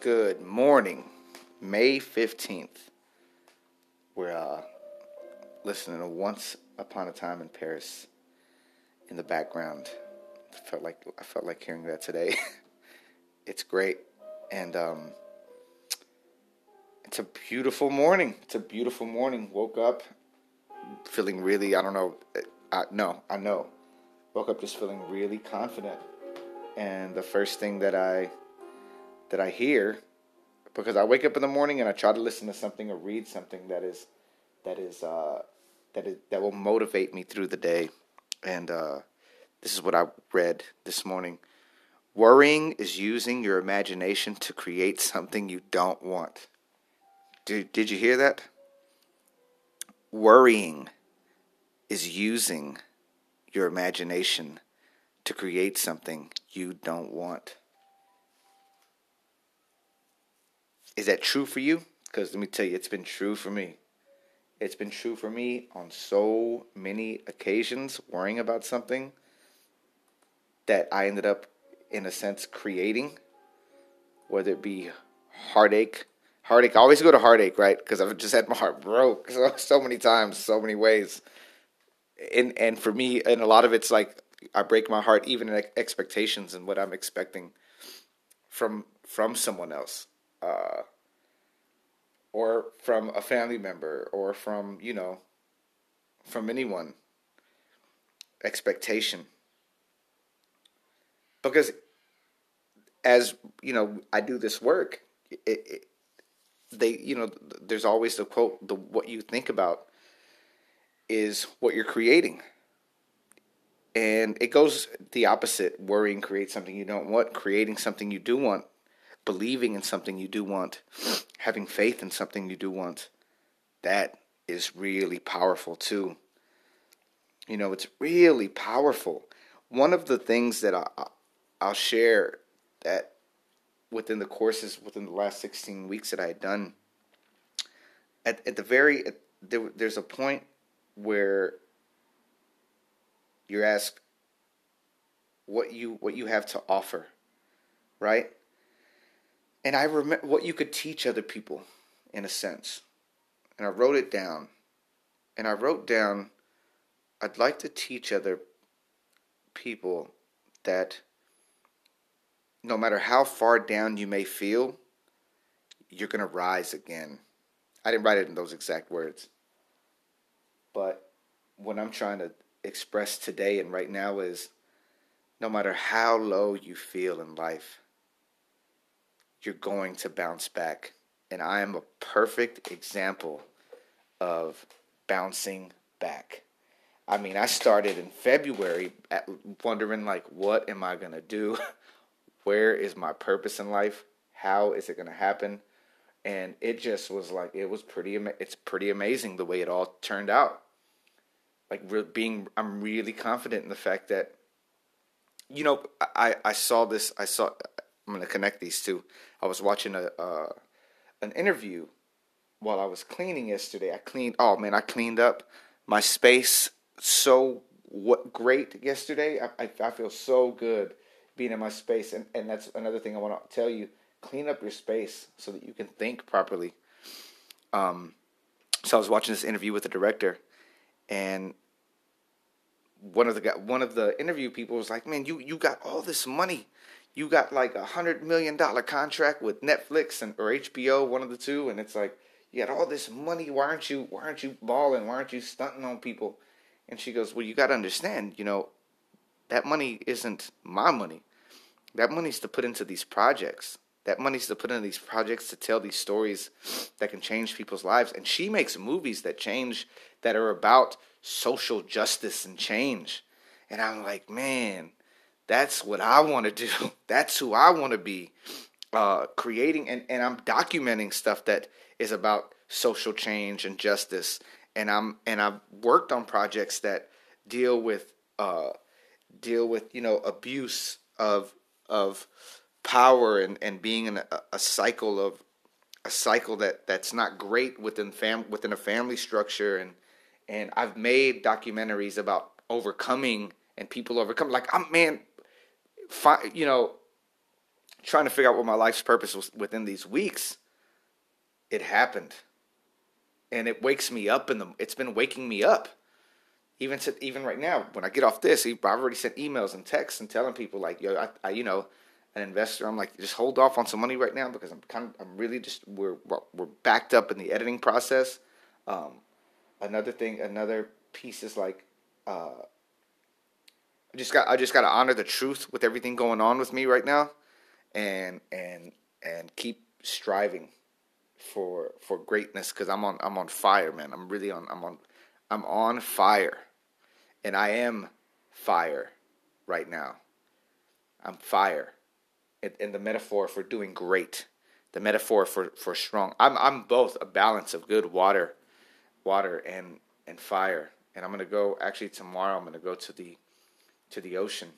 Good morning, May 15th. We're uh, listening to Once Upon a Time in Paris in the background. I felt like I felt like hearing that today. it's great, and um, it's a beautiful morning. It's a beautiful morning. Woke up feeling really I don't know. I, no, I know. Woke up just feeling really confident, and the first thing that I that I hear because I wake up in the morning and I try to listen to something or read something that is that is uh, that is that will motivate me through the day. And uh, this is what I read this morning. Worrying is using your imagination to create something you don't want. Did, did you hear that? Worrying is using your imagination to create something you don't want. Is that true for you? Because let me tell you, it's been true for me. It's been true for me on so many occasions, worrying about something that I ended up, in a sense, creating, whether it be heartache. Heartache, I always go to heartache, right? Because I've just had my heart broke so, so many times, so many ways. And, and for me, and a lot of it's like I break my heart even in expectations and what I'm expecting from from someone else uh, or from a family member or from you know from anyone expectation. Because as you know i do this work it, it, they you know there's always the quote the what you think about is what you're creating. And it goes the opposite. Worrying creates something you don't want. Creating something you do want believing in something you do want, having faith in something you do want, that is really powerful too. You know, it's really powerful. One of the things that I, I'll share that within the courses within the last 16 weeks that I had done, at, at the very, at, there, there's a point where you're asked what you what you have to offer, right? And I remember what you could teach other people in a sense. And I wrote it down. And I wrote down I'd like to teach other people that no matter how far down you may feel, you're going to rise again. I didn't write it in those exact words. But what I'm trying to express today and right now is no matter how low you feel in life, you're going to bounce back. And I am a perfect example of bouncing back. I mean, I started in February wondering like what am I going to do? Where is my purpose in life? How is it going to happen? And it just was like it was pretty it's pretty amazing the way it all turned out. Like being I'm really confident in the fact that you know, I I saw this I saw I'm going to connect these two. I was watching a uh, an interview while I was cleaning yesterday. I cleaned. Oh man, I cleaned up my space so what great yesterday. I, I, I feel so good being in my space, and and that's another thing I want to tell you. Clean up your space so that you can think properly. Um, so I was watching this interview with the director, and one of the one of the interview people was like, "Man, you you got all this money you got like a hundred million dollar contract with Netflix and or HBO, one of the two, and it's like you got all this money. Why aren't you why aren't you balling? Why aren't you stunting on people? And she goes, Well, you gotta understand, you know, that money isn't my money. That money's to put into these projects. That money's to put into these projects to tell these stories that can change people's lives. And she makes movies that change, that are about social justice and change. And I'm like, man, that's what I want to do. That's who I want to be. Uh, creating and, and I'm documenting stuff that is about social change and justice. And I'm and I've worked on projects that deal with uh, deal with you know abuse of of power and, and being in a, a cycle of a cycle that, that's not great within fam within a family structure and and I've made documentaries about overcoming and people overcome like I'm man fi- you know, trying to figure out what my life's purpose was within these weeks, it happened. And it wakes me up in the it's been waking me up. Even to, even right now, when I get off this, I've already sent emails and texts and telling people like, yo, I, I you know, an investor, I'm like, just hold off on some money right now because I'm kind of, I'm really just we're we're backed up in the editing process. Um, another thing, another piece is like, uh, I just got I just got to honor the truth with everything going on with me right now, and and and keep striving for for greatness because I'm on I'm on fire, man. I'm really on I'm on I'm on fire, and I am fire right now. I'm fire in the metaphor for doing great, the metaphor for, for strong. I'm I'm both a balance of good water, water and and fire. And I'm gonna go actually tomorrow. I'm gonna go to the to the ocean,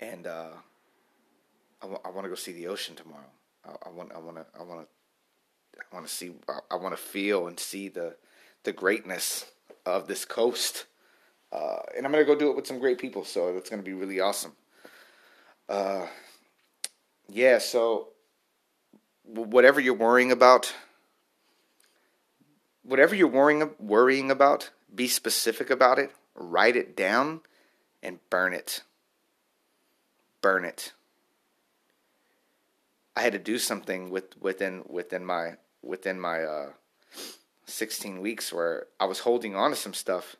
and uh, I, w- I want to go see the ocean tomorrow. I, want I want to I want to I want to see I, I want to feel and see the the greatness of this coast. Uh, and I'm gonna go do it with some great people, so it's gonna be really awesome. Uh, yeah, so whatever you're worrying about, whatever you're worrying worrying about, be specific about it, write it down, and burn it. Burn it. I had to do something with within within my within my uh, 16 weeks where I was holding on to some stuff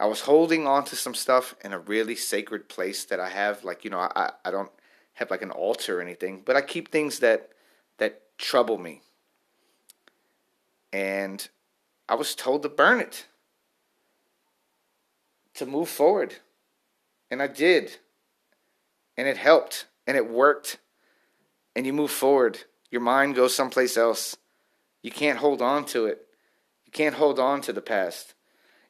I was holding on to some stuff in a really sacred place that I have. Like, you know, I, I don't have like an altar or anything, but I keep things that that trouble me. And I was told to burn it. To move forward. And I did. And it helped. And it worked. And you move forward. Your mind goes someplace else. You can't hold on to it. You can't hold on to the past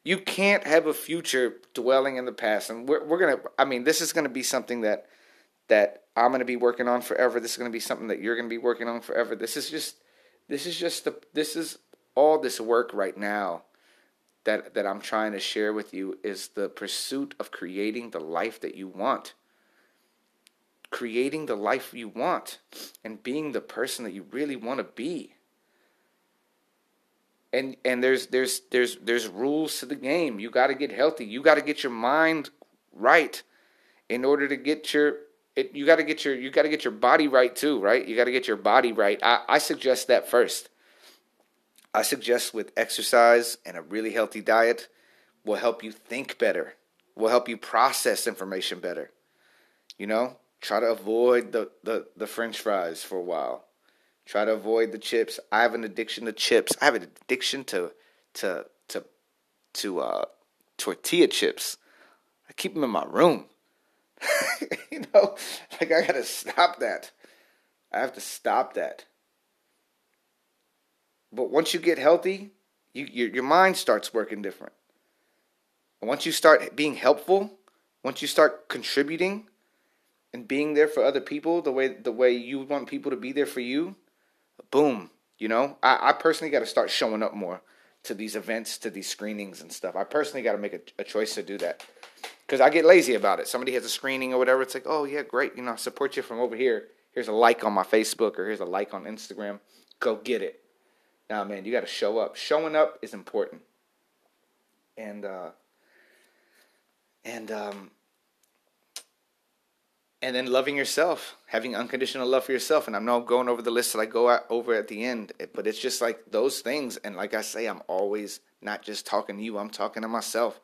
you can't have a future dwelling in the past. And we're, we're going to, I mean, this is going to be something that, that I'm going to be working on forever. This is going to be something that you're going to be working on forever. This is just, this is just the, this is all this work right now that, that I'm trying to share with you is the pursuit of creating the life that you want. Creating the life you want and being the person that you really want to be and and there's there's there's there's rules to the game. You got to get healthy. You got to get your mind right in order to get your it, you got to get your you got to get your body right too, right? You got to get your body right. I, I suggest that first. I suggest with exercise and a really healthy diet will help you think better. Will help you process information better. You know, try to avoid the the the french fries for a while Try to avoid the chips. I have an addiction to chips. I have an addiction to to to to uh, tortilla chips. I keep them in my room. you know, like I gotta stop that. I have to stop that. But once you get healthy, you, your your mind starts working different. And once you start being helpful, once you start contributing and being there for other people the way the way you want people to be there for you, boom. You know, I, I personally got to start showing up more to these events, to these screenings and stuff. I personally got to make a, a choice to do that because I get lazy about it. Somebody has a screening or whatever. It's like, oh yeah, great. You know, I support you from over here. Here's a like on my Facebook or here's a like on Instagram. Go get it. Now, man, you got to show up. Showing up is important. And uh, and um, and then loving yourself, having unconditional love for yourself. And I'm not going over the list that I go over at the end, but it's just like those things. And like I say, I'm always not just talking to you; I'm talking to myself.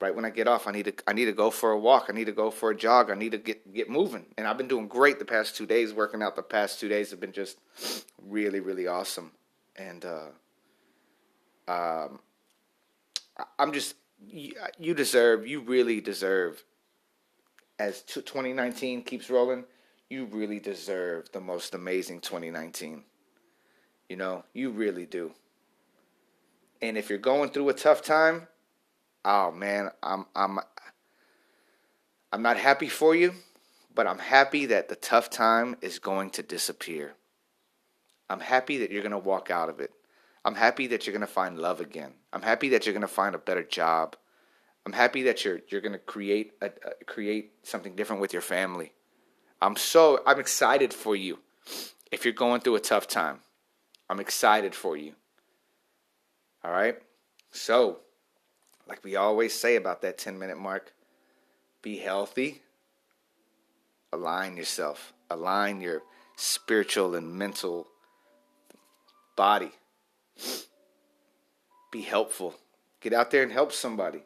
Right when I get off, I need to I need to go for a walk. I need to go for a jog. I need to get get moving. And I've been doing great the past two days. Working out the past two days have been just really really awesome. And uh, um, I'm just you deserve you really deserve as 2019 keeps rolling, you really deserve the most amazing 2019. You know, you really do. And if you're going through a tough time, oh man, I'm I'm I'm not happy for you, but I'm happy that the tough time is going to disappear. I'm happy that you're going to walk out of it. I'm happy that you're going to find love again. I'm happy that you're going to find a better job. I'm happy that you're you're going to create a, a, create something different with your family. I'm so I'm excited for you. If you're going through a tough time, I'm excited for you. All right? So, like we always say about that 10 minute mark, be healthy. Align yourself. Align your spiritual and mental body. Be helpful. Get out there and help somebody.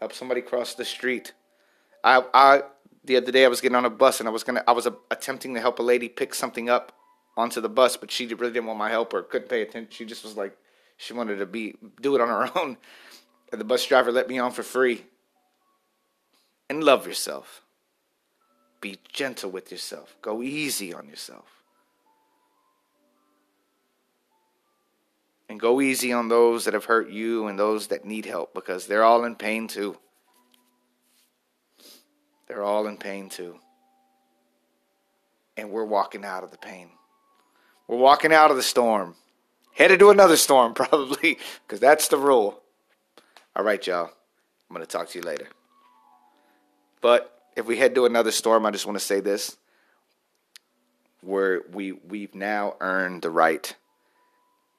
Help somebody cross the street. I I the other day I was getting on a bus and I was gonna I was attempting to help a lady pick something up onto the bus, but she really didn't want my help or couldn't pay attention. She just was like she wanted to be do it on her own. And the bus driver let me on for free. And love yourself. Be gentle with yourself. Go easy on yourself. And go easy on those that have hurt you and those that need help because they're all in pain too. They're all in pain too. And we're walking out of the pain. We're walking out of the storm. Headed to another storm, probably, because that's the rule. All right, y'all. I'm going to talk to you later. But if we head to another storm, I just want to say this. Where we we've now earned the right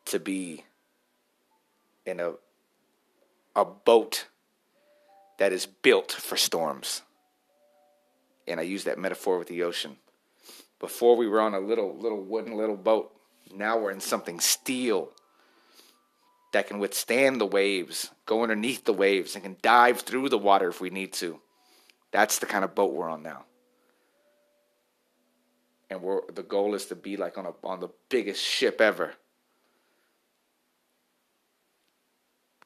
to be in a a boat that is built for storms and I use that metaphor with the ocean. Before we were on a little little wooden little boat. Now we're in something steel that can withstand the waves, go underneath the waves, and can dive through the water if we need to. That's the kind of boat we're on now. And we're the goal is to be like on a on the biggest ship ever.